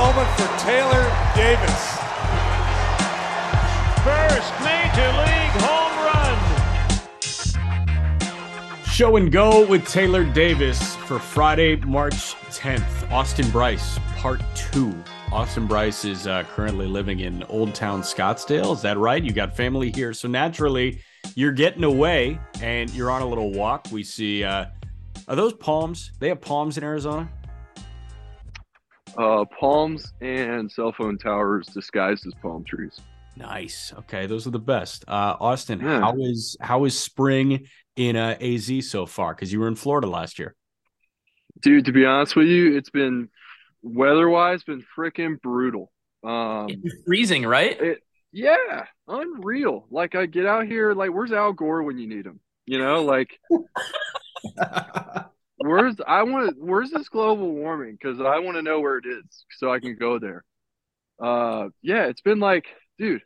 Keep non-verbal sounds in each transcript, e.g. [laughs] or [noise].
moment for Taylor Davis. First major league home run. Show and go with Taylor Davis for Friday, March 10th. Austin Brice, part two. Austin Brice is uh, currently living in Old Town Scottsdale. Is that right? You got family here. So naturally, you're getting away and you're on a little walk. We see, uh, are those palms? They have palms in Arizona? Uh, palms and cell phone towers disguised as palm trees. Nice. Okay, those are the best. Uh, Austin, yeah. how is how is spring in uh, AZ so far? Because you were in Florida last year. Dude, to be honest with you, it's been weather-wise been freaking brutal. Um, it's freezing, right? It, yeah, unreal. Like I get out here, like where's Al Gore when you need him? You know, like [laughs] where's I want to where's this global warming? Because I want to know where it is so I can go there. Uh, yeah, it's been like, dude,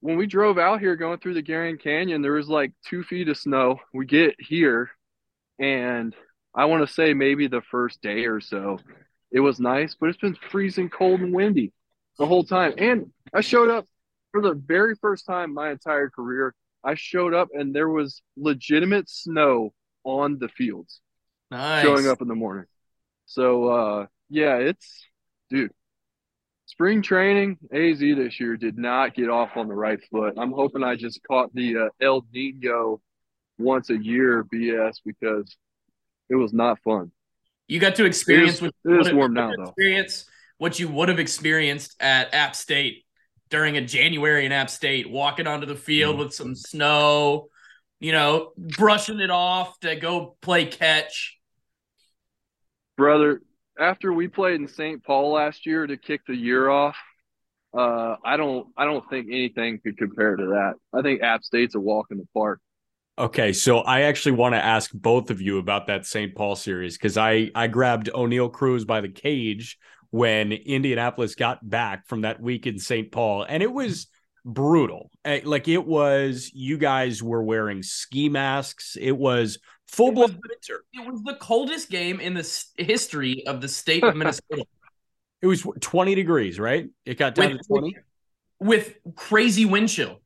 when we drove out here going through the Grand Canyon, there was like two feet of snow. We get here, and I want to say maybe the first day or so, it was nice, but it's been freezing cold and windy the whole time. And I showed up for the very first time my entire career. I showed up and there was legitimate snow on the fields. Nice. Showing up in the morning. So uh yeah, it's dude, spring training AZ this year did not get off on the right foot. I'm hoping I just caught the uh, El Nino once a year BS because it was not fun. You got to experience it is, what it is warm now though. Experience what you would have experienced at App State during a January in App State, walking onto the field mm. with some snow, you know, brushing it off to go play catch. Brother, after we played in St. Paul last year to kick the year off, uh, I don't I don't think anything could compare to that. I think App State's a walk in the park. Okay, so I actually want to ask both of you about that St. Paul series because I I grabbed Oneil Cruz by the cage when Indianapolis got back from that week in St. Paul, and it was brutal. Eh, like it was, you guys were wearing ski masks. It was full blown winter. It was the coldest game in the history of the state of [laughs] Minnesota. it was 20 degrees, right? It got down with, to 20 with crazy wind chill.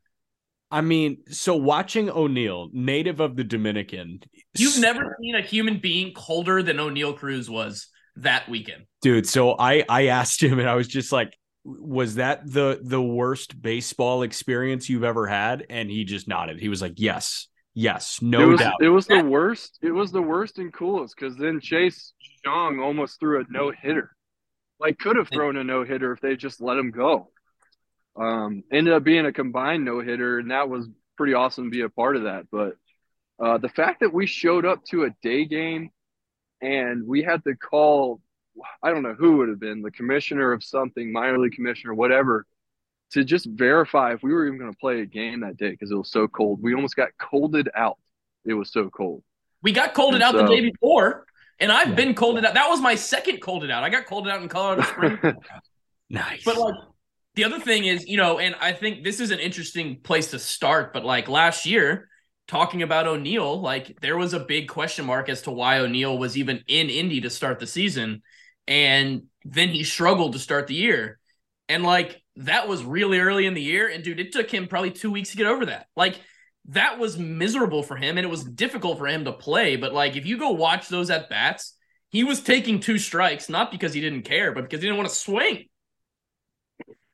I mean, so watching Oneil, native of the Dominican, you've never seen a human being colder than Oneil Cruz was that weekend, dude. So I I asked him, and I was just like, "Was that the the worst baseball experience you've ever had?" And he just nodded. He was like, "Yes, yes, no it was, doubt." It was the worst. It was the worst and coolest because then Chase Jung almost threw a no hitter. Like could have thrown a no hitter if they just let him go. Um, ended up being a combined no hitter, and that was pretty awesome to be a part of that. But uh, the fact that we showed up to a day game and we had to call, I don't know who would have been the commissioner of something, minor league commissioner, whatever, to just verify if we were even going to play a game that day because it was so cold. We almost got colded out. It was so cold. We got colded and out so, the day before, and I've yeah. been colded out. That was my second colded out. I got colded out in Colorado Springs. [laughs] nice. But like the other thing is, you know, and I think this is an interesting place to start, but like last year, talking about Oneil, like there was a big question mark as to why Oneil was even in Indy to start the season. And then he struggled to start the year. And like that was really early in the year. And dude, it took him probably two weeks to get over that. Like that was miserable for him and it was difficult for him to play. But like if you go watch those at bats, he was taking two strikes, not because he didn't care, but because he didn't want to swing.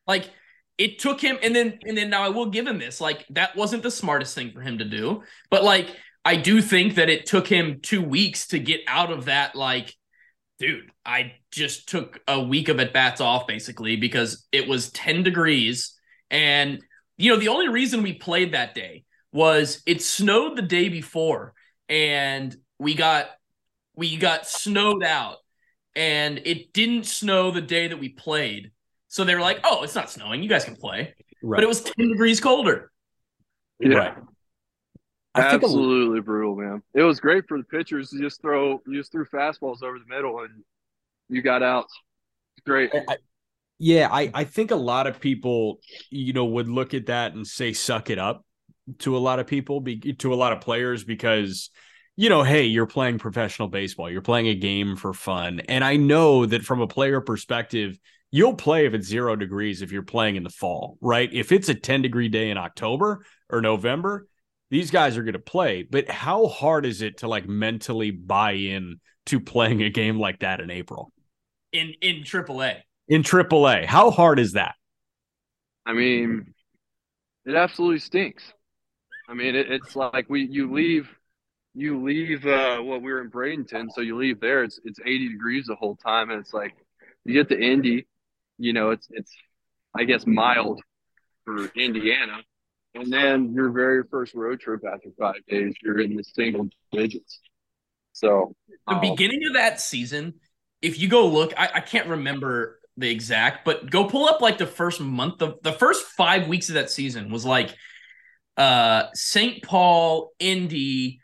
Like it took him, and then and then now I will give him this. Like that wasn't the smartest thing for him to do, but like I do think that it took him two weeks to get out of that. Like, dude, I just took a week of at bats off basically because it was ten degrees, and you know the only reason we played that day was it snowed the day before, and we got we got snowed out, and it didn't snow the day that we played. So they were like, "Oh, it's not snowing. You guys can play." Right. But it was ten degrees colder. Yeah. Right. Absolutely brutal, man. It was great for the pitchers to just throw, you just threw fastballs over the middle, and you got out. Great. I, yeah, I I think a lot of people, you know, would look at that and say, "Suck it up." To a lot of people, be, to a lot of players, because you know, hey, you're playing professional baseball, you're playing a game for fun. And I know that from a player perspective, you'll play if it's zero degrees if you're playing in the fall, right? If it's a 10 degree day in October or November, these guys are going to play. But how hard is it to like mentally buy in to playing a game like that in April? In in AAA. In AAA. How hard is that? I mean, it absolutely stinks. I mean, it, it's like we you leave you leave uh well we were in Bradenton, so you leave there, it's it's 80 degrees the whole time and it's like you get to Indy, you know, it's it's I guess mild for Indiana. And then your very first road trip after five days, you're in the single digits. So the um, beginning of that season, if you go look, I, I can't remember the exact, but go pull up like the first month of the first five weeks of that season was like uh St. Paul, Indy,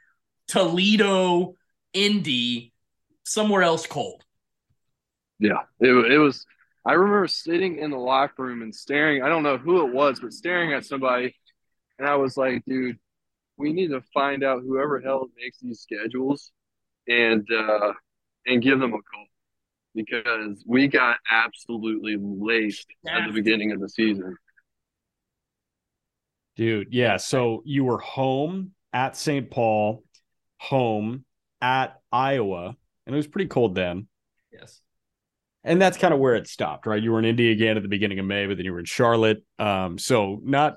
Toledo, Indy, somewhere else cold. Yeah, it, it was. I remember sitting in the locker room and staring. I don't know who it was, but staring at somebody, and I was like, "Dude, we need to find out whoever hell makes these schedules, and uh, and give them a call because we got absolutely laced at the beginning of the season." Dude, yeah. So you were home at St. Paul, home at Iowa, and it was pretty cold then. Yes. And that's kind of where it stopped, right? You were in Indy again at the beginning of May, but then you were in Charlotte. Um, so not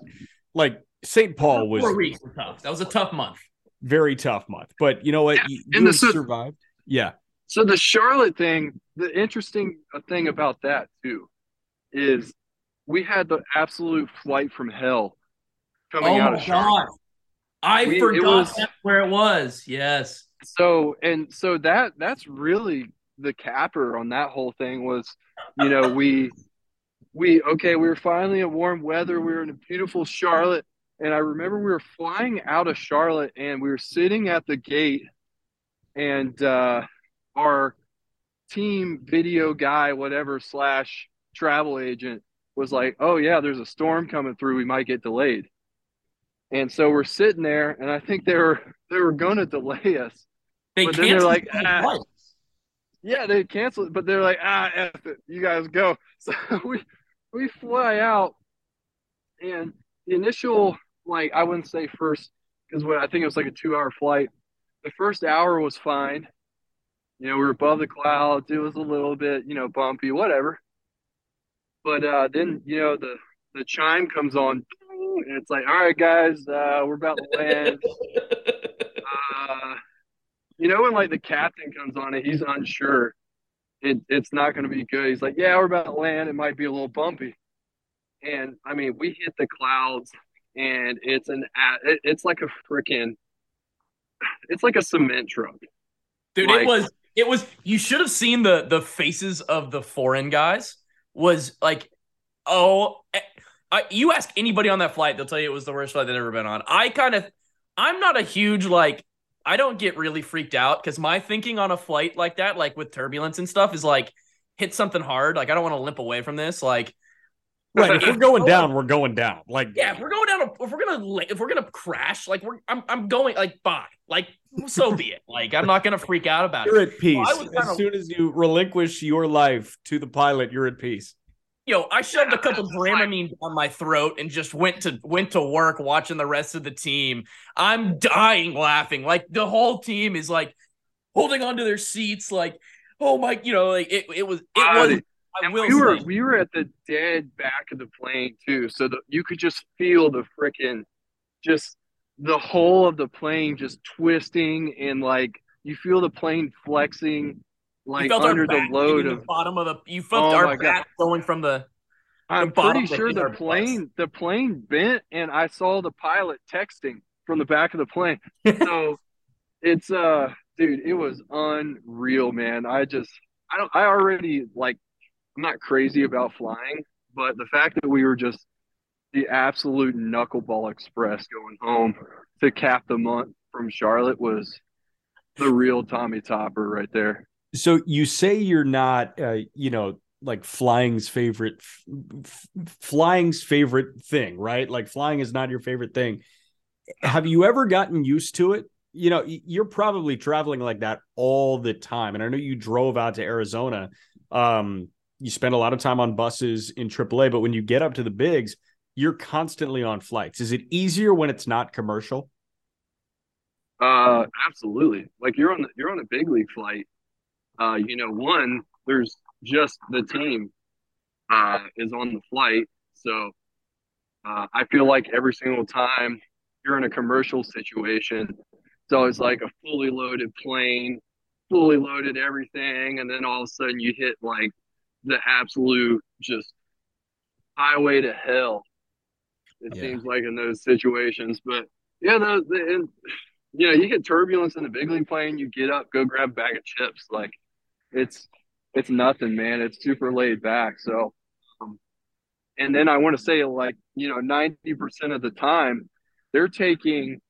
like St. Paul was four weeks tough. That was a tough month. Very tough month. But you know what? Yeah. You, you survived. Yeah. So the Charlotte thing, the interesting thing about that too is we had the absolute flight from hell coming oh out of Charlotte. God. I we, forgot was, where it was. Yes. So and so that that's really the capper on that whole thing was, you know, we we okay, we were finally in warm weather. We were in a beautiful Charlotte. And I remember we were flying out of Charlotte and we were sitting at the gate and uh our team video guy, whatever slash travel agent was like, Oh yeah, there's a storm coming through, we might get delayed. And so we're sitting there, and I think they were they were going to delay us. They but then they're like, ah. yeah, they canceled, but they're like, ah, F it, you guys go. [laughs] So we we fly out, and the initial like I wouldn't say first because I think it was like a two hour flight. The first hour was fine. You know, we were above the clouds. It was a little bit, you know, bumpy, whatever. But uh, then, you know, the the chime comes on and it's like, all right, guys, uh, we're about to land. [laughs] uh, you know, when like the captain comes on it, he's unsure. It, it's not going to be good. He's like, yeah, we're about to land. It might be a little bumpy. And I mean, we hit the clouds, and it's an it, it's like a freaking, it's like a cement truck. Dude, like, it was it was. You should have seen the the faces of the foreign guys. Was like, oh, eh, I, you ask anybody on that flight, they'll tell you it was the worst flight they've ever been on. I kind of, I'm not a huge like, I don't get really freaked out because my thinking on a flight like that, like with turbulence and stuff, is like hit something hard. Like I don't want to limp away from this. Like, right? If, [laughs] we're going down, we're going down. Like, yeah, if we're going down, if we're gonna, if we're gonna crash, like we're, I'm, I'm going like bye. Like, so be it. Like, I'm not gonna freak out about you're it. You're at peace. Well, as soon as you relinquish your life to the pilot, you're at peace yo, I shoved a couple Dramamine down my throat and just went to went to work watching the rest of the team. I'm dying laughing. Like the whole team is like holding onto their seats, like, oh my, you know, like it, it was it was. I will we were we were at the dead back of the plane too, so that you could just feel the freaking, just the whole of the plane just twisting and like you feel the plane flexing like under the load of the bottom of the you felt oh our back going from the I'm the pretty sure the plane the plane bent and I saw the pilot texting from the back of the plane. so [laughs] it's uh dude, it was unreal, man. I just I don't I already like I'm not crazy about flying, but the fact that we were just the absolute knuckleball express going home to cap the month from Charlotte was the real Tommy Topper right there. So you say you're not, uh, you know, like flying's favorite, f- flying's favorite thing, right? Like flying is not your favorite thing. Have you ever gotten used to it? you know, you're probably traveling like that all the time. And I know you drove out to Arizona. Um, you spend a lot of time on buses in AAA, but when you get up to the bigs, you're constantly on flights. Is it easier when it's not commercial? Uh, absolutely. Like you're on the, you're on a big league flight. Uh, you know, one there's just the team uh, is on the flight, so uh, I feel like every single time you're in a commercial situation, it's always like a fully loaded plane, fully loaded everything, and then all of a sudden you hit like the absolute just highway to hell. It Yeah. seems like in those situations, but yeah, the and, you know you get turbulence in the big league plane, you get up, go grab a bag of chips, like it's it's nothing, man. It's super laid back. So, um, and then I want to say like you know ninety percent of the time they're taking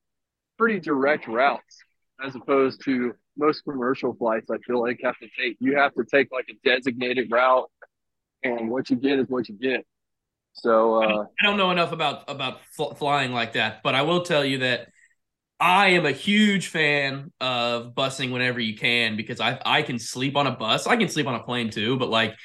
pretty direct routes as opposed to most commercial flights. I feel like have to take you have to take like a designated route, and what you get is what you get. So uh, I don't know enough about about fl- flying like that, but I will tell you that I am a huge fan of busing whenever you can because I I can sleep on a bus. I can sleep on a plane too, but like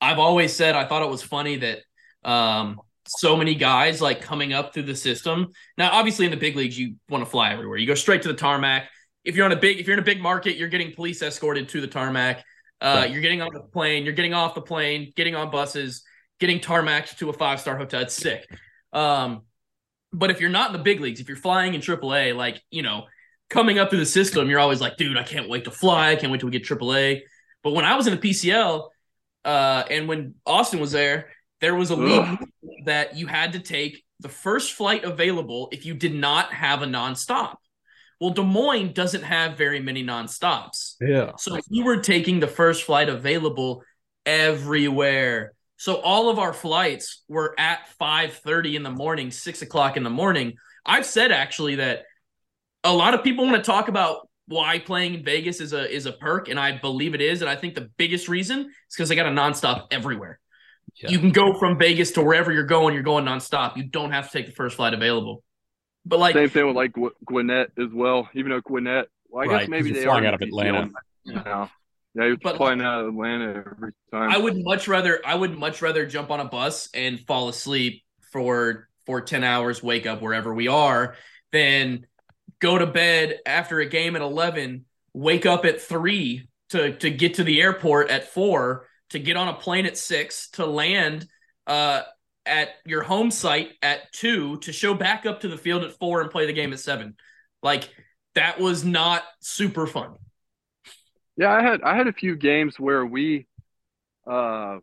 I've always said, I thought it was funny that um so many guys like coming up through the system. Now, obviously, in the big leagues, you want to fly everywhere. You go straight to the tarmac. If you're on a big, if you're in a big market, you're getting police escorted to the tarmac. Uh, Right. You're getting on the plane. You're getting off the plane. Getting on buses. Getting tarmacked to a five star hotel. It's sick. Um, but if you're not in the big leagues, if you're flying in AAA, like you know, coming up through the system, you're always like, dude, I can't wait to fly. I can't wait till we get AAA. But when I was in the PCL, uh, and when Austin was there, there was a league that you had to take the first flight available if you did not have a nonstop. Well, Des Moines doesn't have very many nonstops. Yeah. So we were taking the first flight available everywhere. So all of our flights were at 5:30 in the morning, six o'clock in the morning. I've said actually that a lot of people want to talk about why playing in Vegas is a is a perk, and I believe it is. And I think the biggest reason is because they got a nonstop everywhere. Yeah. You can go from Vegas to wherever you're going. You're going nonstop. You don't have to take the first flight available. But like, same thing with like Gwinnett as well. Even though Gwinnett, well, I Right, guess 'cause maybe you're they flying are out of Atlanta. PCL now. Yeah, you're But- flying out of Atlanta every time. I would much rather I would much rather jump on a bus and fall asleep for for 10 hours, wake up wherever we are, than go to bed after a game at 11, wake up at 3 to to get to the airport at 4, to get on a plane at 6, to land uh at your home site at 2, to show back up to the field at 4 and play the game at 7. Like that was not super fun. Yeah, I had I had a few games where we uh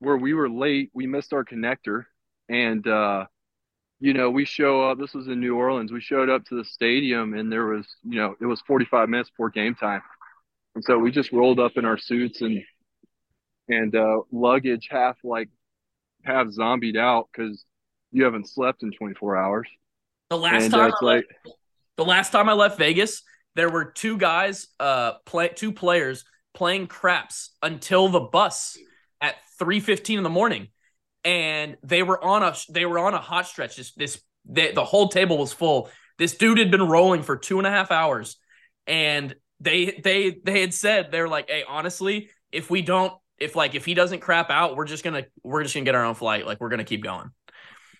where we were late, we missed our connector and uh you know, we show up this was in New Orleans. We showed up to the stadium and there was, you know, it was 45 minutes before game time. And so we just rolled up in our suits and and uh luggage half like half zombied out cuz you haven't slept in 24 hours. The last and time uh, I left like The last time I left Vegas, there were two guys, uh, play two players playing craps until the bus at three fifteen in the morning, and they were on a they were on a hot stretch. This this the whole table was full. This dude had been rolling for two and a half hours, and they they they had said they were like, hey, honestly, if we don't, if like if he doesn't crap out, we're just gonna we're just gonna get our own flight. Like we're gonna keep going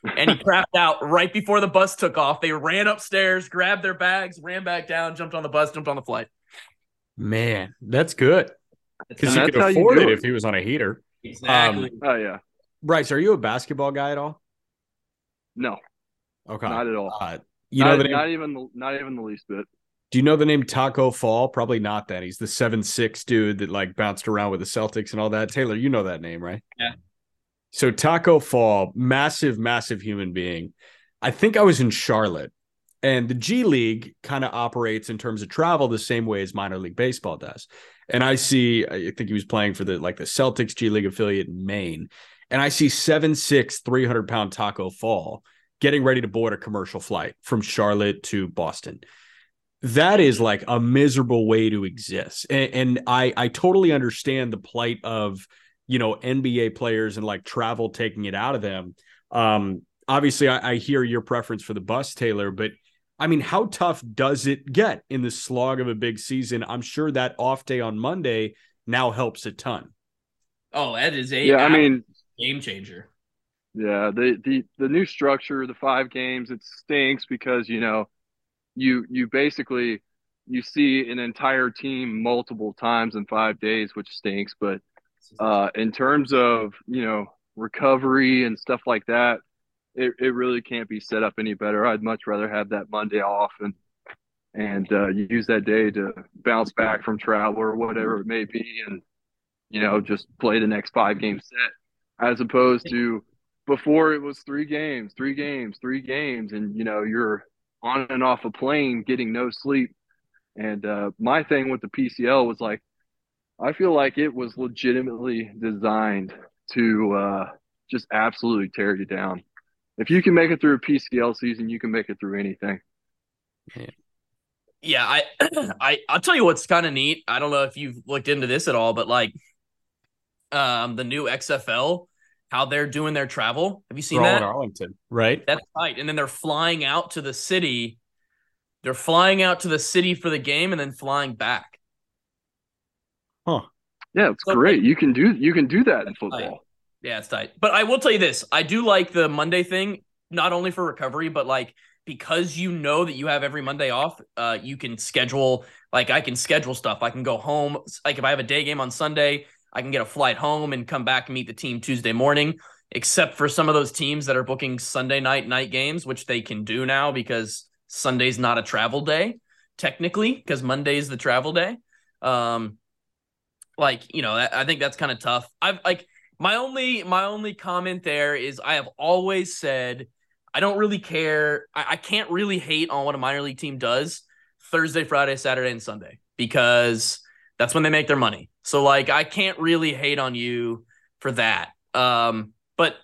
and he crapped out right before the bus took off. They ran upstairs, grabbed their bags, ran back down, jumped on the bus, jumped on the flight. Man, that's good because And you could how you afford it it. if he was on a heater. Exactly. oh yeah. Brice, are you a basketball guy at all? No, Okay. not at all. Uh, you not, know the name, not even the, not even the least bit. do you know the name Tacko Fall? Probably not that. He's the seven six dude that like bounced around with the Celtics and all that. Taylor, you know that name, right? Yeah. So Tacko Fall, massive, massive human being. I think I was in Charlotte, and the G League kind of operates in terms of travel the same way as minor league baseball does. And I see, I think he was playing for the like the Celtics G League affiliate in Maine, and I see seven six, 300 pound Tacko Fall getting ready to board a commercial flight from Charlotte to Boston. That is like a miserable way to exist. And, and I I totally understand the plight of you know NBA players and like travel taking it out of them. Um obviously I, I hear your preference for the bus, Taylor, but I mean, how tough does it get in the slog of a big season? I'm sure that off day on Monday now helps a ton. Oh, that is a yeah. I mean, game changer. Yeah, the the the new structure, the five games, it stinks because you know, you you basically you see an entire team multiple times in five days, which stinks. But uh, in terms of you know recovery and stuff like that, it, it really can't be set up any better. I'd much rather have that Monday off and and uh, use that day to bounce back from travel or whatever it may be, and you know just play the next five game set as opposed to before it was three games, three games, three games, and you know you're on and off a plane getting no sleep. And uh, my thing with the PCL was like, I feel like it was legitimately designed to uh, just absolutely tear you down. If you can make it through a PCL season, you can make it through anything. Yeah, Yeah, I, [clears throat] I, I'll tell you what's kind of neat. I don't know if you've looked into this at all, but like, um, the new XFL how they're doing their travel. Have you seen that? Arlington, right? That's right. And then they're flying out to the city. They're flying out to the city for the game and then flying back. Huh. Yeah, it's so, great. You can do you can do that in football. Tight. Yeah, it's tight. But I will tell you this: I do like the Monday thing, not only for recovery, but like because you know that you have every Monday off, uh, you can schedule. Like I can schedule stuff. I can go home. Like if I have a day game on Sunday, I can get a flight home and come back and meet the team Tuesday morning, except for some of those teams that are booking Sunday night night games, which they can do now because Sunday's not a travel day, technically, because Monday's the travel day. Um, like, you know, I think that's kind of tough. I've like my only my only comment there is I have always said I don't really care. I, I can't really hate on what a minor league team does Thursday, Friday, Saturday, and Sunday because that's when they make their money. So like I can't really hate on you for that. Um, but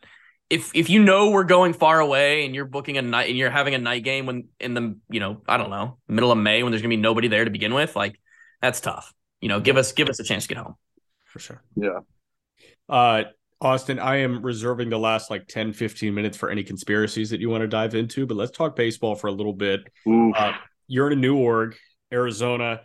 if if you know we're going far away and you're booking a night and you're having a night game when in the you know I don't know middle of May when there's gonna be nobody there to begin with, like that's tough. You know, give us give us a chance to get home. For sure. Yeah. Uh Austin, I am reserving the last like 10, 15 minutes for any conspiracies that you want to dive into, but let's talk baseball for a little bit. Uh, you're in a new org. Arizona.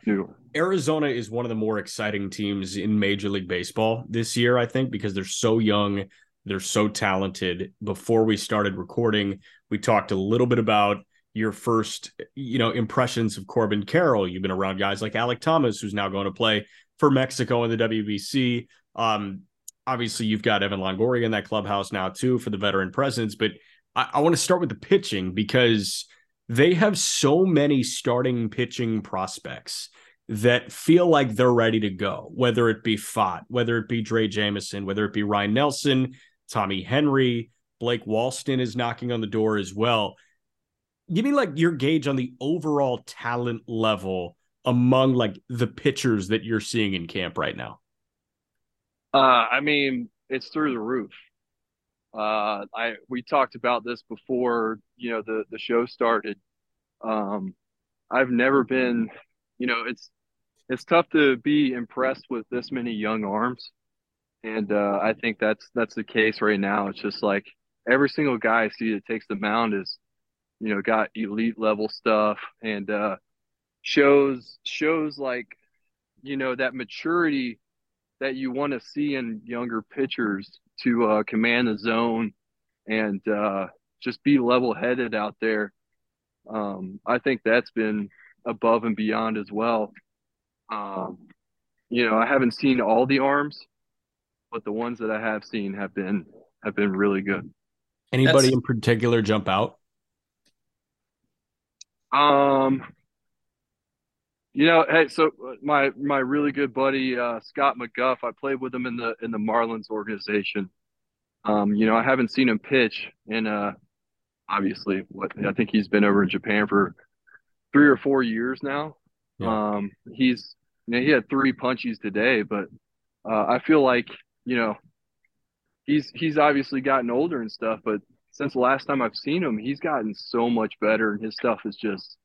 Arizona is one of the more exciting teams in Major League Baseball this year, I think, because they're so young, they're so talented. Before we started recording, we talked a little bit about your first, you know, impressions of Corbin Carroll. You've been around guys like Alek Thomas, who's now going to play for Mexico in the WBC. Um, obviously, you've got Evan Longoria in that clubhouse now too for the veteran presence. But I, I want to start with the pitching because – they have so many starting pitching prospects that feel like they're ready to go, whether it be Pfaadt, whether it be Drey Jameson, whether it be Ryne Nelson, Tommy Henry, Blake Walston is knocking on the door as well. Give me like your gauge on the overall talent level among like the pitchers that you're seeing in camp right now. Uh, I mean, it's through the roof. Uh, I we talked about this before you know the the show started. Um, I've never been, you know, it's it's tough to be impressed with this many young arms, and uh, I think that's that's the case right now. It's just like every single guy I see that takes the mound is, you know, got elite level stuff and uh, shows shows like, you know, that maturity that you want to see in younger pitchers to uh, command the zone and uh, just be level headed out there. Um, I think that's been above and beyond as well. Um, you know, I haven't seen all the arms, but the ones that I have seen have been have been really good. Anybody that's... in particular jump out? Um, you know, hey, so my my really good buddy uh, Scott McGough, I played with him in the in the Marlins organization. Um, you know, I haven't seen him pitch in uh obviously what I think he's been over in Japan for three or four years now. Yeah. Um, he's you know, he had three punchies today, but uh, I feel like you know he's he's obviously gotten older and stuff, but since the last time I've seen him, he's gotten so much better, and his stuff is just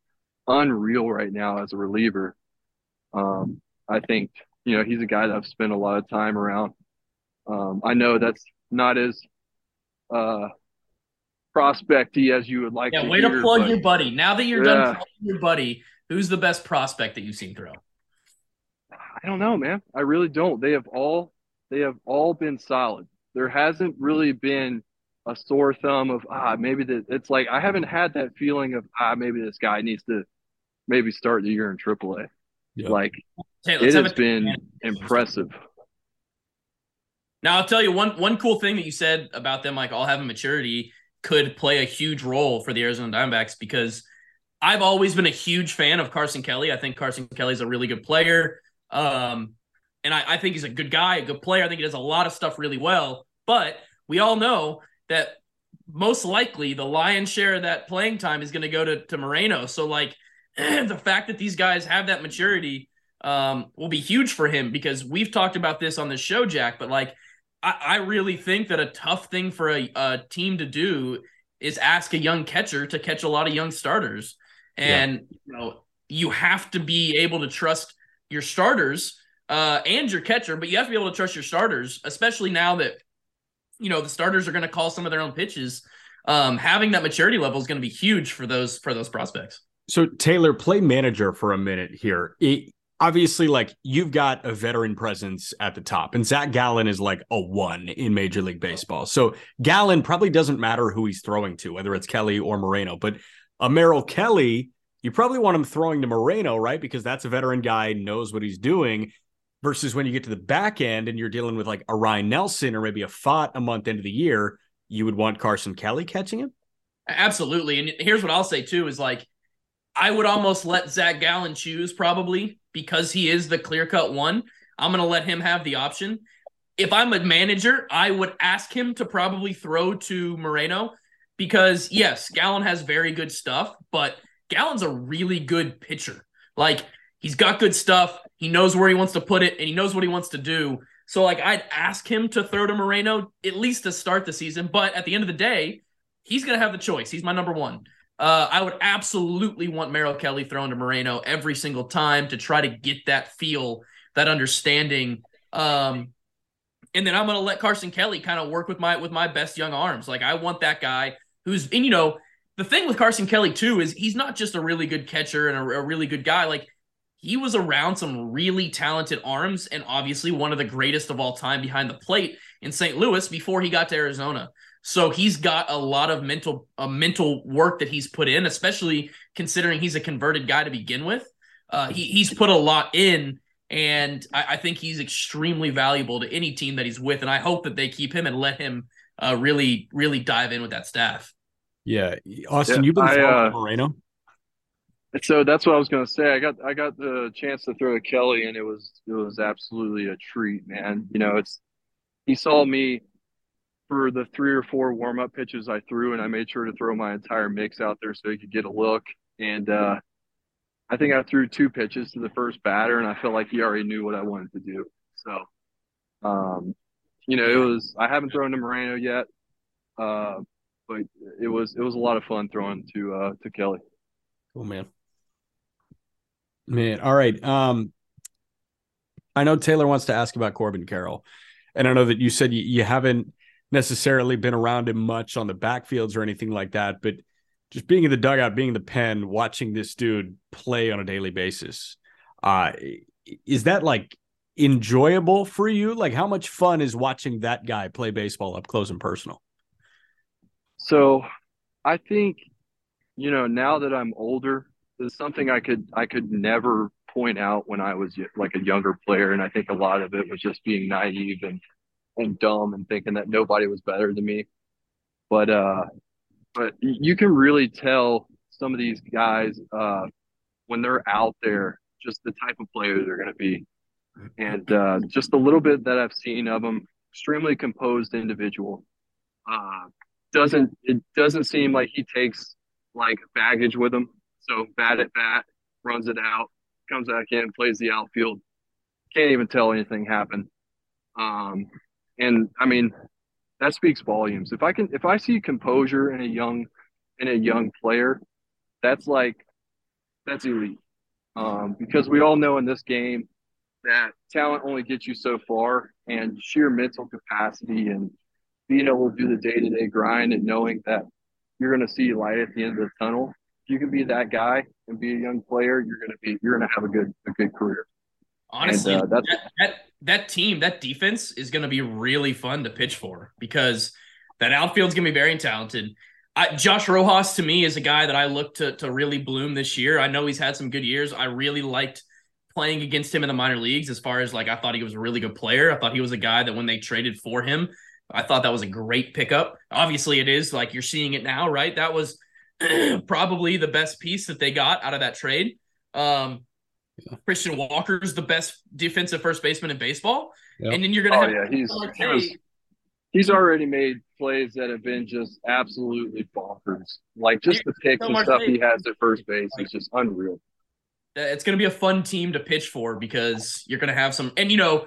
unreal right now as a reliever. Um, I think you know he's a guy that I've spent a lot of time around. Um, I know that's not as uh, prospecty as you would like. Yeah, to way hear, to plug but your buddy. Now that you're Yeah. done plugging your buddy, who's the best prospect that you've seen throw? I don't know, man. I really don't. They have all they have all been solid. There hasn't really been a sore thumb of ah maybe that it's like I haven't had that feeling of ah maybe this guy needs to maybe start the year in AAA. Yeah. Like Hey, it has been impressive. Now I'll tell you one one cool thing that you said about them, like all having maturity, could play a huge role for the Arizona Diamondbacks because I've always been a huge fan of Carson Kelly. I think Carson Kelly's a really good player. Um, and I, I think he's a good guy, a good player. I think he does a lot of stuff really well. But we all know that most likely the lion's share of that playing time is going to go to, to Moreno. So like [clears throat] the fact that these guys have that maturity um, will be huge for him because we've talked about this on the show, Jack. But like, I, I really think that a tough thing for a, a team to do is ask a young catcher to catch a lot of young starters, and you know you have to be able to trust your starters uh, and your catcher, but you have to be able to trust your starters, especially now that you know the starters are going to call some of their own pitches. Um, having that maturity level is going to be huge for those for those prospects. So Taylor, play manager for a minute here. It, obviously, like you've got a veteran presence at the top, and Zach Gallen is like a one in Major League Baseball. So Gallen probably doesn't matter who he's throwing to, whether it's Kelly or Moreno. But a Merrill Kelly, you probably want him throwing to Moreno, right? Because that's a veteran guy, knows what he's doing. Versus when you get to the back end and you're dealing with like a Ryne Nelson or maybe a Pfaadt a month into the year, you would want Carson Kelly catching him. Absolutely. And here's what I'll say too is like I would almost let Zach Gallen choose probably because he is the clear cut one. I'm gonna let him have the option. If I'm a manager, I would ask him to probably throw to Moreno because yes, Gallen has very good stuff, but Gallen's a really good pitcher. Like he's got good stuff. He knows where he wants to put it and he knows what he wants to do. So like I'd ask him to throw to Moreno at least to start the season, but at the end of the day, he's going to have the choice. He's my number one. Uh, I would absolutely want Merrill Kelly thrown to Moreno every single time to try to get that feel, that understanding. Um, and then I'm going to let Carson Kelly kind of work with my with my best young arms. Like I want that guy who's and you know the thing with Carson Kelly too is he's not just a really good catcher and a, a really good guy. Like he was around some really talented arms and obviously one of the greatest of all time behind the plate in St. Louis before he got to Arizona. So he's got a lot of mental uh, mental work that he's put in, especially considering he's a converted guy to begin with. Uh, he, he's put a lot in, and I, I, think he's extremely valuable to any team that he's with. And I hope that they keep him and let him uh, really, really dive in with that staff. Yeah, Austin, Yeah, you've been I, throwing uh, Moreno. So that's what I was gonna say. I got I got the chance to throw to Kelly, and it was it was absolutely a treat, man. You know, it's he saw me for the three or four warm up pitches I threw, and I made sure to throw my entire mix out there so he could get a look. And uh, I think I threw two pitches to the first batter, and I felt like he already knew what I wanted to do. So, um, you know, it was I haven't thrown to Moreno yet, uh, but it was it was a lot of fun throwing to uh, to Kelly. Oh man. Man, all right. Um I know Taylor wants to ask about Corbin Carroll. And I know that you said you, you haven't necessarily been around him much on the backfields or anything like that, but just being in the dugout, being in the pen, watching this dude play on a daily basis. Uh is that like enjoyable for you? Like how much fun is watching that guy play baseball up close and personal? So, I think, you know, now that I'm older, it's something I could I could never point out when I was like a younger player, and I think a lot of it was just being naive and and dumb and thinking that nobody was better than me. But uh, but you can really tell some of these guys uh, when they're out there, just the type of player they're going to be, and uh, just a little bit that I've seen of them, extremely composed individual. Uh, doesn't it doesn't seem like he takes like baggage with him. So bad at bat, runs it out, comes back in, plays the outfield. Can't even tell anything happened. Um, and I mean, that speaks volumes. If I can, if I see composure in a young, in a young player, that's like, that's elite. Um, because we all know in this game that talent only gets you so far, and sheer mental capacity and being able to do the day to day grind and knowing that you're going to see light at the end of the tunnel. If you can be that guy and be a young player, you're going to be you're going to have a good a good career. Honestly, and, uh, that, that that team, that defense is going to be really fun to pitch for because that outfield's to be very talented. I, Josh Rojas to me is a guy that I look to to really bloom this year. I know he's had some good years. I really liked playing against him in the minor leagues as far as like I thought he was a really good player. I thought he was a guy that when they traded for him, I thought that was a great pickup. Obviously it is like you're seeing it now, right? That was [clears throat] probably the best piece that they got out of that trade. Um, yeah. Christian Walker's the best defensive first baseman in baseball. Yep. And then you're going to oh, have yeah. he's, he's, he's already made plays that have been just absolutely bonkers. Like just the picks and stuff he has at first base is just unreal. It's going to be a fun team to pitch for because you're going to have some, and you know,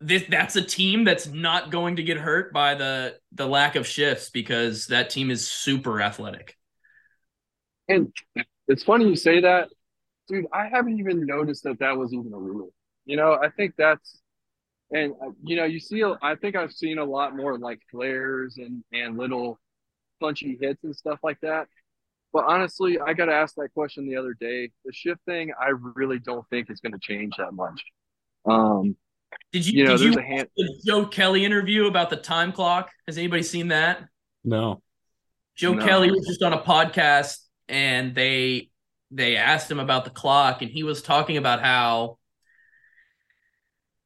this that's a team that's not going to get hurt by the the lack of shifts because that team is super athletic. And it's funny you say that, dude. I haven't even noticed that that was even a rule. You know, I think that's and uh, you know you see i think i've seen a lot more like flares and and little punchy hits and stuff like that but honestly i got asked that question the other day the shift thing i really don't think is going to change that much um did you, you know, did you hand- the joe kelly interview about the time clock has anybody seen that no joe no. kelly was just on a podcast and they they asked him about the clock and he was talking about how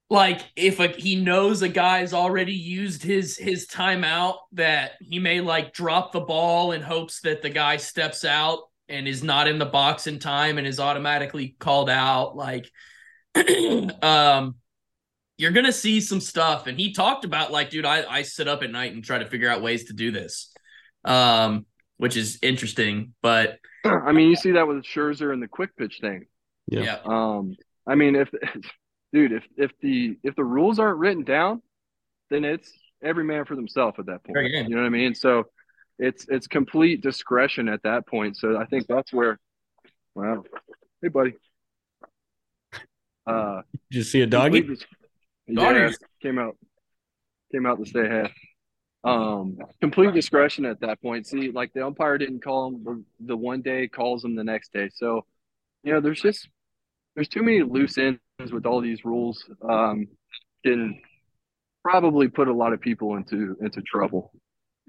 like if a, he knows a guy's already used his his timeout that he may like drop the ball in hopes that the guy steps out and is not in the box in time and is automatically called out like [clears throat] um you're gonna see some stuff. And he talked about like dude I, I sit up at night and try to figure out ways to do this. Um which is interesting but [clears throat] i mean you see that with Scherzer and the quick pitch thing yeah, yeah. um i mean if dude, if if the if the rules aren't written down, then it's every man for themselves at that point. You know what I mean? So it's it's complete discretion at that point. So I think that's where wow. Hey buddy. Uh Did you see a doggy? Yeah, came out came out to say hey. Um complete discretion at that point. See, like the umpire didn't call him the, one day, calls him the next day. So, you know, there's just there's too many loose ends with all these rules um, can probably put a lot of people into into trouble.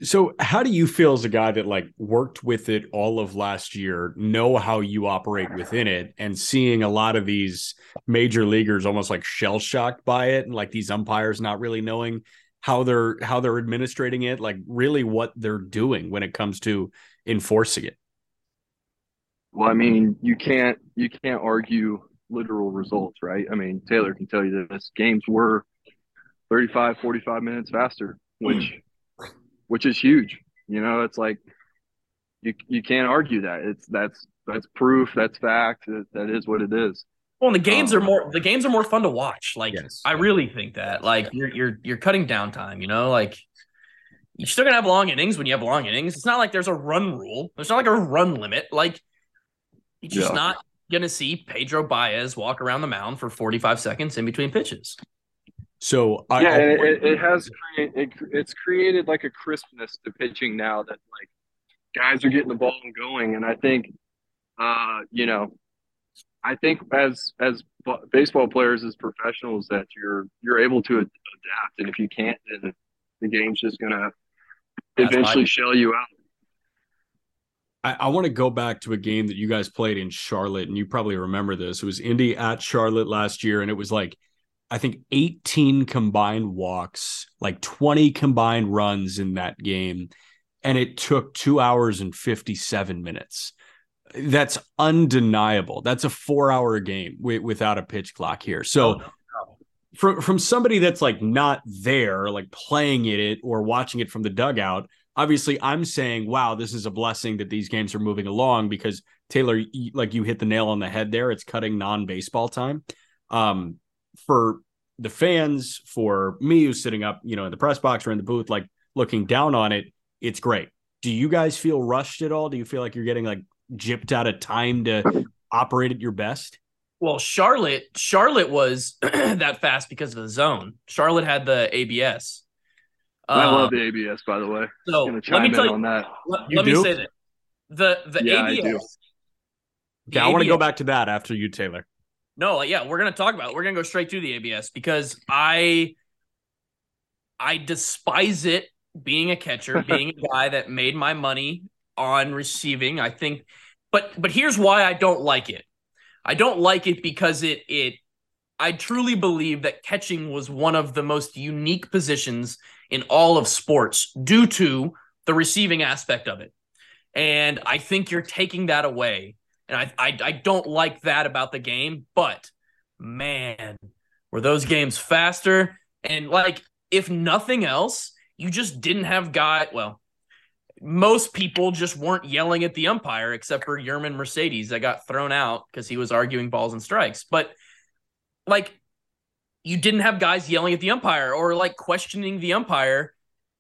So, how do you feel as a guy that like worked with it all of last year, know how you operate within it, and seeing a lot of these major leaguers almost like shell shocked by it, and like these umpires not really knowing how they're how they're administrating it, like really what they're doing when it comes to enforcing it? Well, I mean, you can't you can't argue literal results, right? I mean, Taylor can tell you this games were 35, 45 minutes faster, which [clears throat] which is huge. You know, it's like you you can't argue that. It's that's that's proof, that's fact, that, that is what it is. Well, and the games um, are more the games are more fun to watch. Like yes. I really think that. Like you're you're you're cutting downtime, you know, like you're still gonna have long innings when you have long innings. It's not like there's a run rule. There's not like a run limit. Like you're just yeah. not going to see Pedro Baez walk around the mound for 45 seconds in between pitches. So I, yeah, it, it, has it, it's created like a crispness to pitching now that like guys are getting the ball and going, and I think, uh, you know, I think as as baseball players as professionals that you're you're able to adapt, and if you can't, then the game's just gonna eventually shell you out. I, I want to go back to a game that you guys played in Charlotte, and you probably remember this. It was Indy at Charlotte last year, and it was like I think 18 combined walks, like 20 combined runs in that game, and it took two hours and 57 minutes. That's undeniable. That's a four-hour game w- without a pitch clock here. So. Oh, from from somebody that's like not there, like playing it or watching it from the dugout, obviously I'm saying, wow, this is a blessing that these games are moving along because Taylor, like you hit the nail on the head there. It's cutting non-baseball time. Um, for the fans, for me who's sitting up, you know, in the press box or in the booth, like looking down on it, it's great. Do you guys feel rushed at all? Do you feel like you're getting like gypped out of time to operate at your best? Well, Charlotte, Charlotte was [clears throat] that fast because of the zone. Charlotte had the ABS. I Um, love the ABS, by the way. so Gonna let me in tell you. on that. Let, You let me do? say that the the Yeah, I do. ABS. the Yeah, I want to go back to that after you, Taylor. No, yeah, we're gonna talk about. It. We're gonna go straight to the ABS because I, I despise it being a catcher, being a [laughs] guy that made my money on receiving. I think, but but here's why I don't like it. I don't like it because it it. I truly believe that catching was one of the most unique positions in all of sports due to the receiving aspect of it, and I think you're taking that away. And I, I I don't like that about the game, but man, were those games faster? And like, if nothing else, you just didn't have guy. Well, most people just weren't yelling at the umpire, except for Yermin Mercedes that got thrown out because he was arguing balls and strikes. But like, you didn't have guys yelling at the umpire or like questioning the umpire,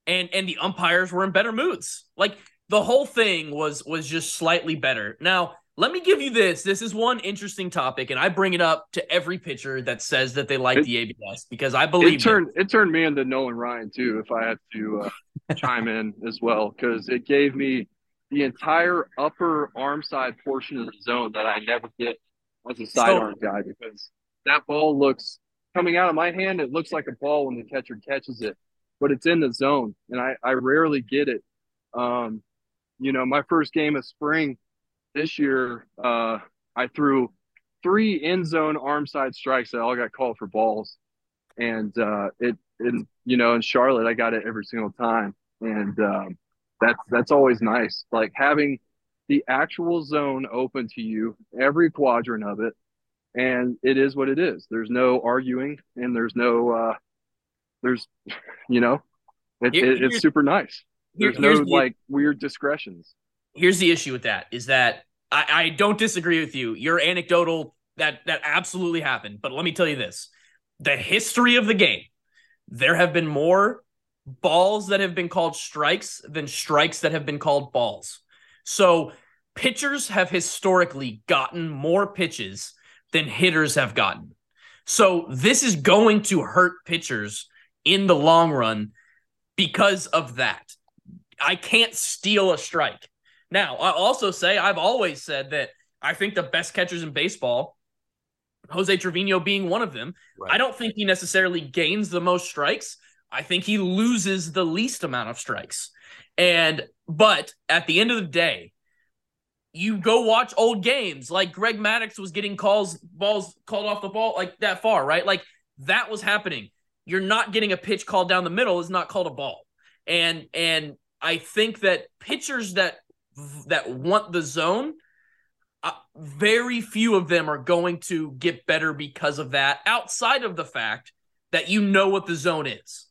and and the umpires were in better moods. Like the whole thing was was just slightly better. Now let me give you this. This is one interesting topic, and I bring it up to every pitcher that says that they like It- the ABS because I believe It turned it turned me into Nolan Ryan too, if I had to uh, [laughs] chime in as well, because it gave me the entire upper arm side portion of the zone that I never get as a So- sidearm guy because that ball looks coming out of my hand, it looks like a ball when the catcher catches it, but it's in the zone, and I I rarely get it. Um, you know, my first game of spring this year, uh, I threw three end zone arm side strikes that all got called for balls, and uh, it in you know in Charlotte I got it every single time, and um, that's that's always nice. Like having the actual zone open to you, every quadrant of it, and it is what it is. There's no arguing, and there's no uh, there's you know it, it, it's super nice. Here- There's no like weird discretions. Here's the issue with that is that I, I don't disagree with you. You're anecdotal that that absolutely happened. But let me tell you this: the history of the game, there have been more balls that have been called strikes than strikes that have been called balls. So pitchers have historically gotten more pitches than hitters have gotten. So this is going to hurt pitchers in the long run because of that. I can't steal a strike. Now, I also say I've always said that I think the best catchers in baseball, Jose Trevino being one of them, I don't think he necessarily gains the most strikes. I think he loses the least amount of strikes. And but at the end of the day, you go watch old games like Greg Maddux was getting calls balls called off the ball like that far, right? Like that was happening. You're not getting a pitch called down the middle is not called a ball. And and I think that pitchers that that want the zone uh, very few of them are going to get better because of that outside of the fact that you know what the zone is.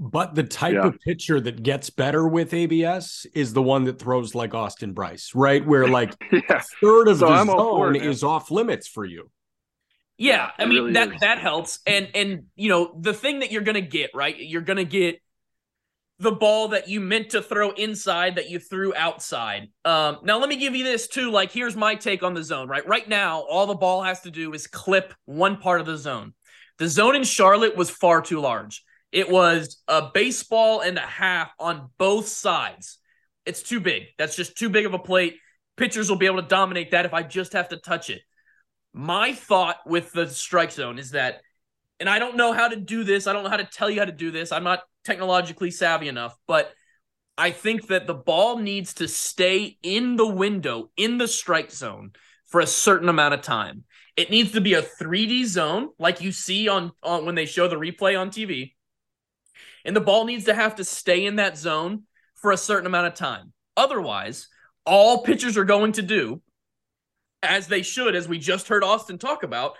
But the type Yeah. of pitcher that gets better with ABS is the one that throws like Austin Brice, right? Where like [laughs] yeah, third of So the I'm zone is off limits for you. Yeah, I mean really that is. that helps, and and you know the thing that you're gonna get right, you're gonna get the ball that you meant to throw inside that you threw outside. Um, now let me give you this too. Like here's my take on the zone. Right, right now all the ball has to do is clip one part of the zone. The zone in Charlotte was far too large. It was a baseball and a half on both sides. It's too big. That's just too big of a plate. Pitchers will be able to dominate that if I just have to touch it my thought with the strike zone is that and I don't know how to do this. I don't know how to tell you how to do this. I'm not technologically savvy enough, but I think that the ball needs to stay in the window in the strike zone for a certain amount of time. It needs to be a 3D zone like you see on, on when they show the replay on TV. And the ball needs to have to stay in that zone for a certain amount of time. Otherwise, all pitchers are going to do as they should, as we just heard Austin talk about,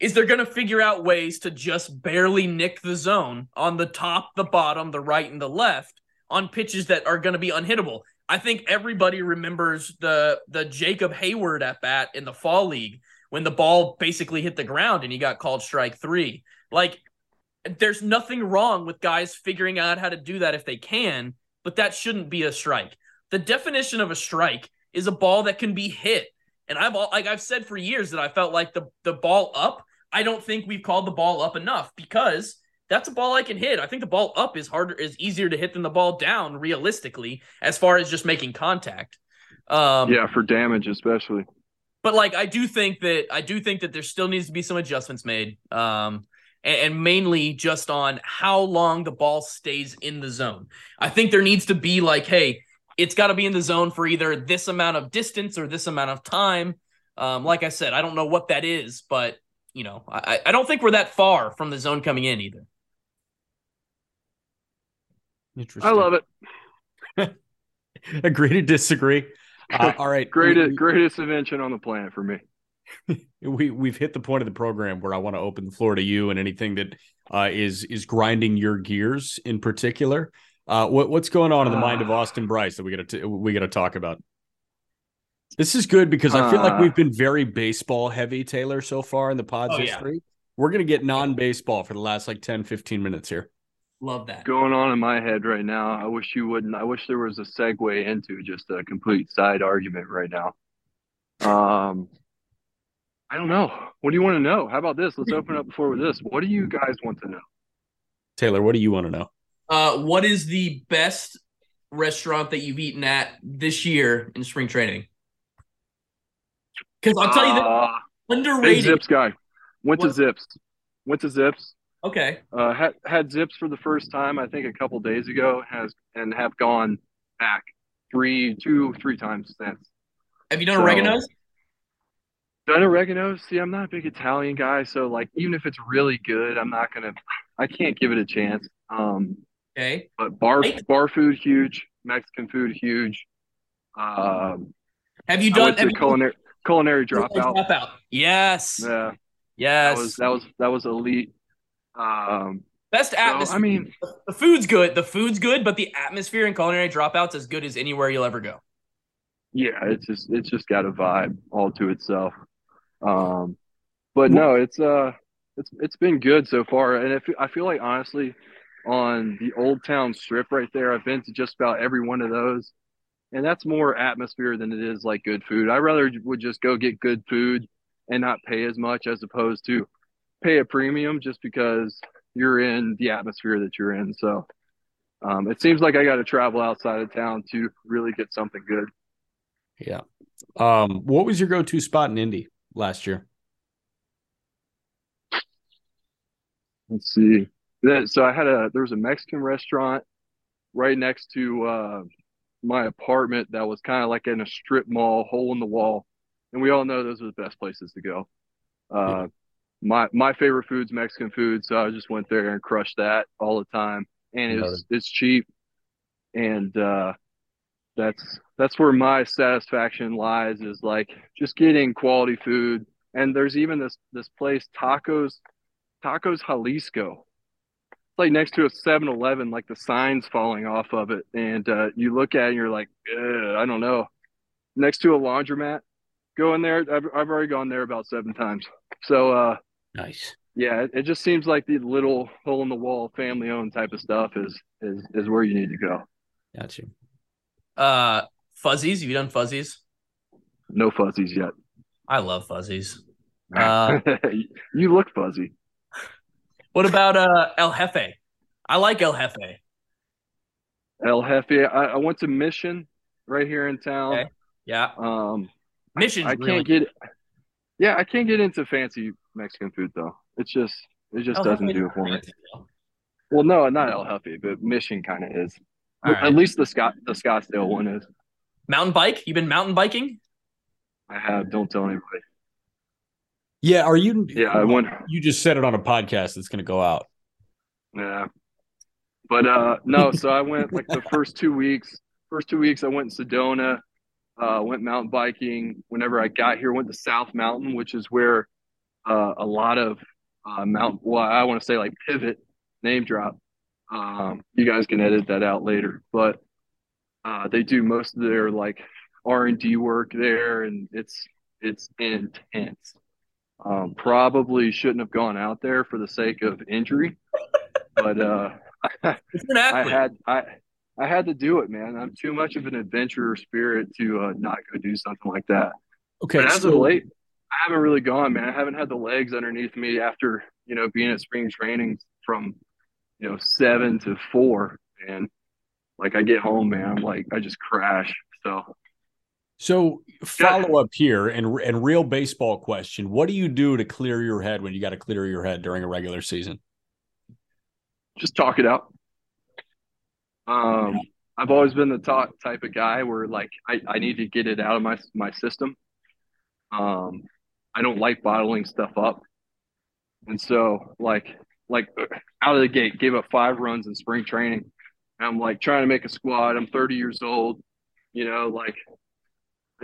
is they're going to figure out ways to just barely nick the zone on the top, the bottom, the right, and the left on pitches that are going to be unhittable. I think everybody remembers the the Jacob Hayward at bat in the fall league when the ball basically hit the ground and he got called strike three. Like, there's nothing wrong with guys figuring out how to do that if they can, but that shouldn't be a strike. The definition of a strike is a ball that can be hit. And I've all, like I've said for years that I felt like the the ball up. I don't think we've called the ball up enough because that's a ball I can hit. I think the ball up is harder, is easier to hit than the ball down, realistically, as far as just making contact. Um, yeah, for damage especially. But like, I do think that I do think that there still needs to be some adjustments made, um, and, and mainly just on how long the ball stays in the zone. I think there needs to be like, hey, it's got to be in the zone for either this amount of distance or this amount of time. Um, like I said, I don't know what that is, but you know, I, I don't think we're that far from the zone coming in either. Interesting. I love it. [laughs] Agree to disagree. Uh, [laughs] all right. greatest we, greatest invention on the planet for me. [laughs] we we've hit the point of the program where I want to open the floor to you and anything that uh, is is grinding your gears in particular. Uh, what what's going on in the mind of Ah. Austin Brice that we got to we got to talk about? This is good because I feel like Uh. we've been very baseball heavy, Taylor, so far in the pod's Oh, yeah. history. We're going to get non baseball for the last like 10, 15 minutes here. Love that. Going on in my head right now. I wish you wouldn't. I wish there was a segue into just a complete side argument right now. Um, I don't know. What do you want to know? How about this? Let's open up before with this. What do you guys want to know? Taylor, what do you want to know? Uh, what is the best restaurant that you've eaten at this year in spring training? Because I'll tell you that Uh, underrated. Zips guy. Went to Zips. Went to Zips. Okay. Uh, had had Zips for the first time. I think a couple days ago. Has and have gone back three, two, three times since. Have you done So- oregano's? Done oregano. See, I'm not a big Italian guy, so like even if it's really good, I'm not gonna. I can't give it a chance. Um, Okay. but bar Right. bar food huge, Mexican food huge. Um, Have you done have you culinary culinary dropout. dropout? Yes. Yeah, that Yes. was that was that was elite. Um, Best so, atmosphere. I mean, the food's good. The food's good, but the atmosphere in culinary dropouts as good as anywhere you'll ever go. yeah, it's just it's just got a vibe all to itself. Um, but no, it's uh, it's it's been good so far, and if I feel like honestly, on the Old Town Strip right there, I've been to just about every one of those, and that's more atmosphere than it is like good food. I rather would just go get good food and not pay as much as opposed to pay a premium just because you're in the atmosphere that you're in. So. Um, it seems like I got to travel outside of town to really get something good. Yeah. Um, what was your go to spot in Indy last year? Let's see. That- So I had a there was a Mexican restaurant right next to uh, my apartment that was kind of like in a strip mall, hole in the wall, and we all know those are the best places to go. Uh, My my favorite food's Mexican food, so I just went there and crushed that all the time, and it's it's cheap, and uh, that's that's where my satisfaction lies is like just getting quality food. And there's even this this place tacos Tacos Jalisco. Like next to a 7-Eleven, like the signs falling off of it, and uh, you look at it and you're like, I don't know. Next to a laundromat, go in there. I've I've already gone there about seven times. So uh, Nice. yeah, it, it just seems like the little hole in the wall, family owned type of stuff is is is where you need to go. Got you. Uh, fuzzies. Have you done fuzzies? No fuzzies yet. I love fuzzies. [laughs] Uh, you look fuzzy. What about uh El Jefe? I like El Jefe. El Jefe. I, I went to Mission right here in town. Okay. Yeah, Um, Mission's I really can't get. Yeah, I can't get into fancy Mexican food though. It's just it just El doesn't Jefe do it for me. Well, no, not El Jefe, but Mission kind of is. Right. At least the Scott the Scottsdale one is. Mountain bike. You been mountain biking? I have. Don't tell anybody. Yeah. Are you? Yeah, I went. You just said it on a podcast that's going to go out. Yeah. But uh no, so I went like the first two weeks. First two weeks I went in Sedona, uh went mountain biking. Whenever I got here, went to South Mountain, which is where uh a lot of uh mountain well, I want to say like pivot name drop. Um you guys can edit that out later. But uh they do most of their like R and D work there and it's it's intense. Um probably shouldn't have gone out there for the sake of injury. But uh [laughs] I had I I had to do it, man. I'm too much of an adventurer spirit to uh, not go do something like that. Okay. But as so- of late, I haven't really gone, man. I haven't had the legs underneath me after you know being at spring training from you know, seven to four. And like I get home, man, I'm like, I just crash. So, so follow up here and and real baseball question: What do you do to clear your head when you got to clear your head during a regular season? Just talk it out. Um, I've always been the talk type of guy where like I, I need to get it out of my my system. Um, I don't like bottling stuff up, and so like like out of the gate, gave up five runs in spring training. I'm like trying to make a squad. I'm 30 years old, you know, like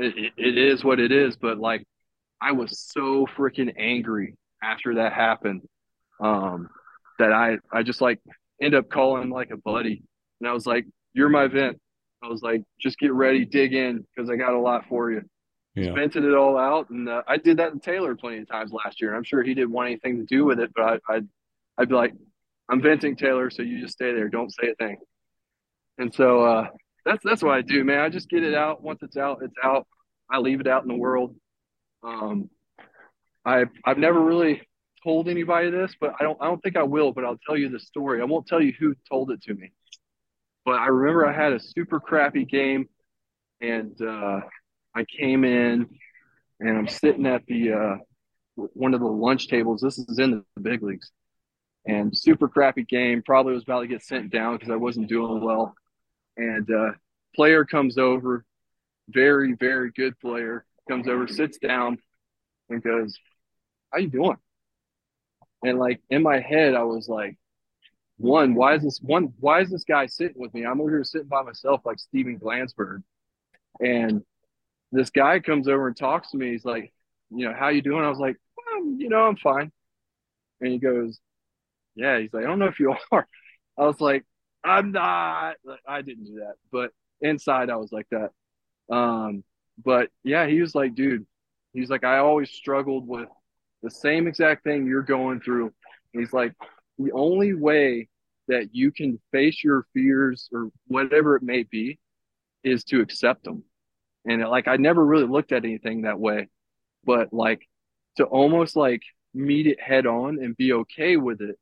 it, it is what it is. But like I was so freaking angry after that happened um, that I I just like end up calling like a buddy, and I was like, "You're my vent." I was like, "Just get ready, dig in, because I got a lot for you." Yeah. vented it all out, and uh, I did that in Taylor plenty of times last year. I'm sure he didn't want anything to do with it, but I, I I'd be like, "I'm venting Taylor, so you just stay there, don't say a thing." And so uh, that's that's what I do, man. I just get it out. Once it's out, it's out. I leave it out in the world. Um, I've I've never really told anybody this, but I don't I don't think I will. But I'll tell you the story. I won't tell you who told it to me. But I remember I had a super crappy game, and uh, I came in, and I'm sitting at the uh, one of the lunch tables. This is in the big leagues, and super crappy game. Probably was about to get sent down because I wasn't doing well. And uh, player comes over, very very good player comes over, sits down, and goes, "How you doing?" And like in my head, I was like, "One, why is this one? Why is this guy sitting with me? I'm over here sitting by myself like Steven Glansberg." And this guy comes over and talks to me. He's like, "You know, how you doing?" I was like, well, "You know, I'm fine." And he goes, "Yeah." He's like, "I don't know if you [laughs] are." I was like, "I'm not." I didn't do that, but inside I was like that. Um, but yeah, he was like, dude, he's like, I always struggled with the same exact thing you're going through. he's like, the only way that you can face your fears or whatever it may be is to accept them. And like, I never really looked at anything that way, but like to almost like meet it head on and be okay with it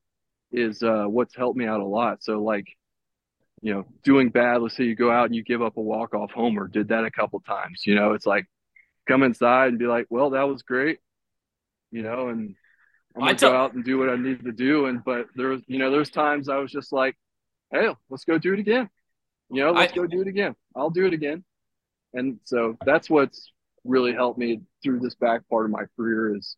is uh, what's helped me out a lot. So like, you know, doing bad, let's say you go out and you give up a walk off homer, did that a couple times, you know, it's like come inside and be like, well, that was great, you know, and I'm gonna go out and do what I need to do. And but there was, you know, there's times I was just like, hey, let's go do it again. You know, let's I, go do it again. I'll do it again. And so that's what's really helped me through this back part of my career is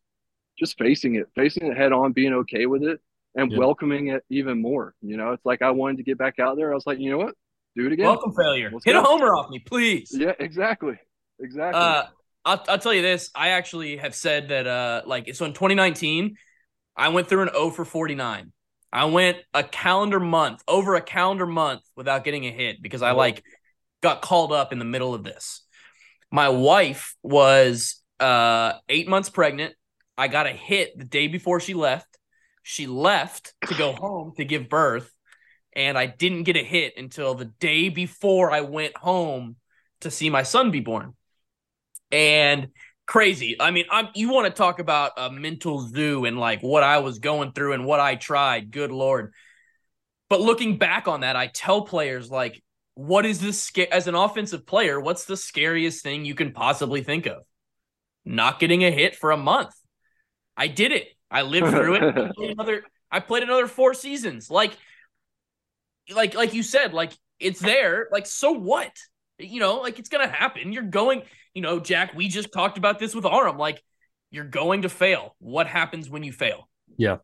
just facing it, facing it head on, being okay with it, and yep. welcoming it even more. You know, it's like I wanted to get back out there. I was like, you know what? Do it again. Welcome failure. Let's Hit go. a homer off me, please. Yeah, exactly. Exactly. Uh, I'll, I'll tell you this. I actually have said that, uh, like, so in 2019, I went through an O for 49. I went a calendar month, over a calendar month without getting a hit because I, like, got called up in the middle of this. My wife was uh, eight months pregnant. I got a hit the day before she left. She left to go home to give birth, and I didn't get a hit until the day before I went home to see my son be born. And crazy. I mean, I'm you want to talk about a mental zoo and like what I was going through and what I tried. Good lord. But looking back on that, I tell players like, what is this as an offensive player? What's the scariest thing you can possibly think of? Not getting a hit for a month. I did it. I lived through it. I [laughs] played another I played another four seasons. Like like like you said, like it's there. Like so what? You know, like it's gonna happen. You're going, you know, Jack, we just talked about this with Aram. Like, you're going to fail. What happens when you fail? Yeah.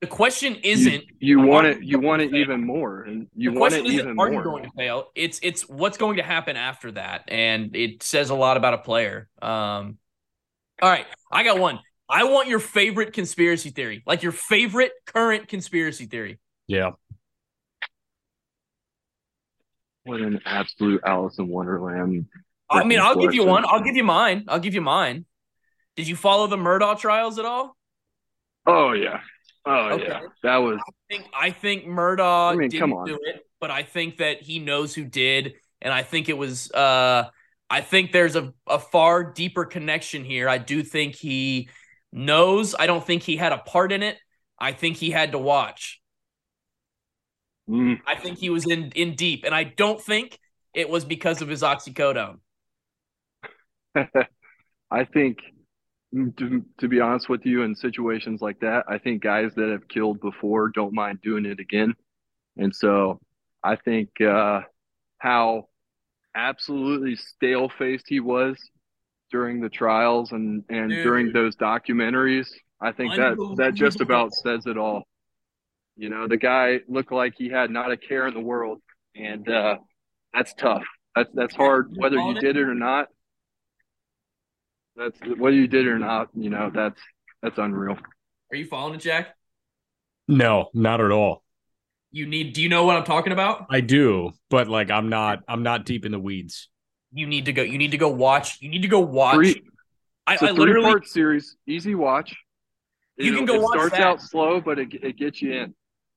The question isn't you, you want it you want it fail. even more. And you the want it even are more. you going to fail? It's it's what's going to happen after that. And it says a lot about a player. Um all right, I got one. I want your favorite conspiracy theory, like your favorite current conspiracy theory. Yeah. What an absolute Alice in Wonderland. I mean, I'll give you one. I'll give you mine. I'll give you mine. Did you follow the Murdaugh trials at all? Oh yeah. Oh okay. yeah. That was I think I think Murdaugh I mean, didn't do it, but I think that he knows who did. And I think it was uh I think there's a, a far deeper connection here. I do think he knows. I don't think he had a part in it. I think he had to watch. Mm. I think he was in in deep, and I don't think it was because of his oxycodone. [laughs] I think, to, to be honest with you, in situations like that, I think guys that have killed before don't mind doing it again. And so I think uh, how absolutely stale faced he was during the trials and, and Dude. during those documentaries, I think that, that just about says it all. You know, the guy looked like he had not a care in the world. And uh, that's tough. That's, that's hard, whether you did it or not that's whether you did it or not, you know, that's that's unreal. Are you following it, Jack? No, not at all. You need. Do you know what I'm talking about? I do, but like I'm not I'm not deep in the weeds. You need to go. You need to go watch. You need to go watch. Three, I, a three literally. part series, easy watch. You It- can go It watch starts that. out slow, but it it gets you in.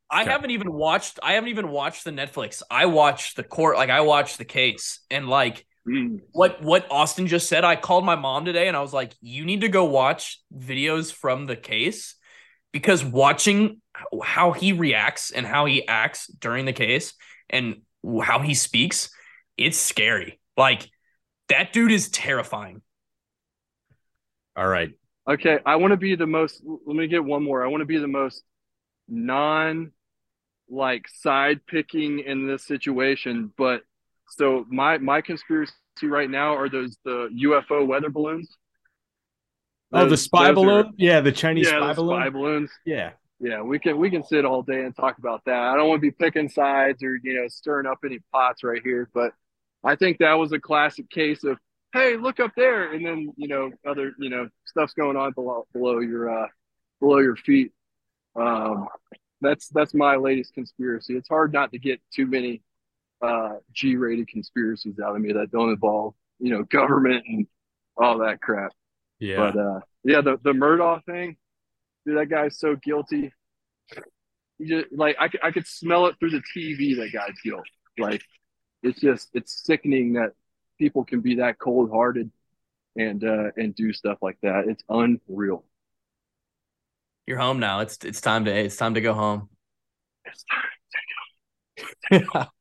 I Okay. haven't even watched. I haven't even watched the Netflix. I watched the court. Like I watched the case, and like Mm. what what Austin just said. I called my mom today, and I was like, "You need to go watch videos from the case." Because watching how he reacts and how he acts during the case and how he speaks, it's scary. Like that dude is terrifying. All right. Okay, I want to be the most. Let me get one more. I want to be the most non, like side picking in this situation. But so my my conspiracy right now are those the UFO weather balloons. Oh, the spy those are- balloon? yeah, the Chinese yeah, spy the balloon. spy balloons. Yeah. Yeah, we can we can sit all day and talk about that. I don't want to be picking sides or you know stirring up any pots right here, but I think that was a classic case of hey, look up there, and then you know other you know stuff's going on below below your uh below your feet. Um, that's that's my latest conspiracy. It's hard not to get too many uh G-rated conspiracies out of me that don't involve you know government and all that crap. Yeah. But uh, yeah, the the Murdaugh thing, dude, that guy's so guilty. You just like I, I could smell it through the TV. That guy's guilt. Like it's just it's sickening that people can be that cold hearted and uh, and do stuff like that. It's unreal. You're home now. It's it's time to it's time to go home. It's time. to go. [laughs]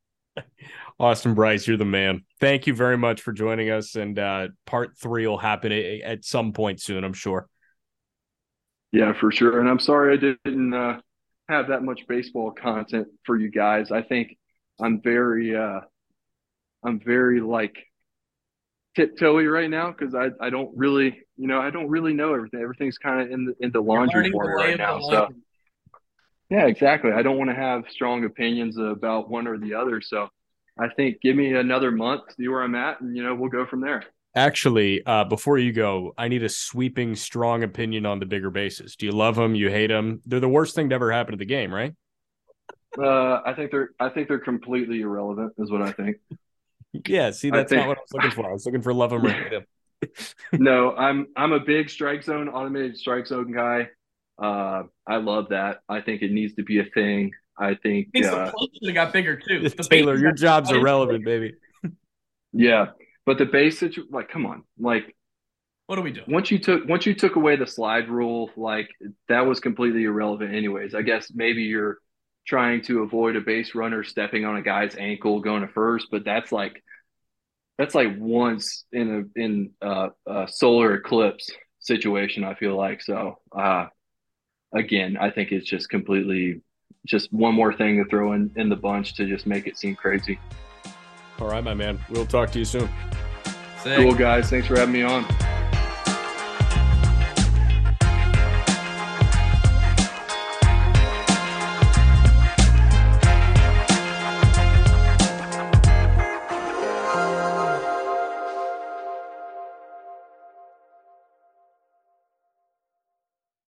Austin Brice, you're the man. Thank you very much for joining us. And uh, part three will happen a- at some point soon, I'm sure. Yeah, for sure. And I'm sorry I didn't uh, have that much baseball content for you guys. I think I'm very, uh, I'm very like tiptoey right now because I, I don't really, you know, I don't really know everything. Everything's kind of in the in the laundry learning for me right now. So yeah, exactly. I don't want to have strong opinions about one or the other. So I think give me another month, see where I'm at, and you know, we'll go from there. Actually, uh, before you go, I need a sweeping, strong opinion on the bigger bases. Do you love them? You hate them? They're the worst thing to ever happen to the game, right? Uh, I think they're I think they're completely irrelevant, is what I think. Yeah. See, that's think- not what I was looking for. I was looking for love them or hate [laughs] them. no, I'm I'm a big strike zone automated strike zone guy. Uh, I love that. I think it needs to be a thing. I think I think uh, the plate got bigger too. The Taylor, your job's I didn't- irrelevant, baby. yeah, but the base situ like come on, like What do we do? once you took once you took away the slide rule, like that was completely irrelevant anyways. I guess maybe you're trying to avoid a base runner stepping on a guy's ankle going to first, but that's like that's like once in a in a, a solar eclipse situation. I feel like so. Uh, again, I think it's just completely just one more thing to throw in in the bunch to just make it seem crazy. All right, my man. We'll talk to you soon. Sick. Cool guys, thanks for having me on.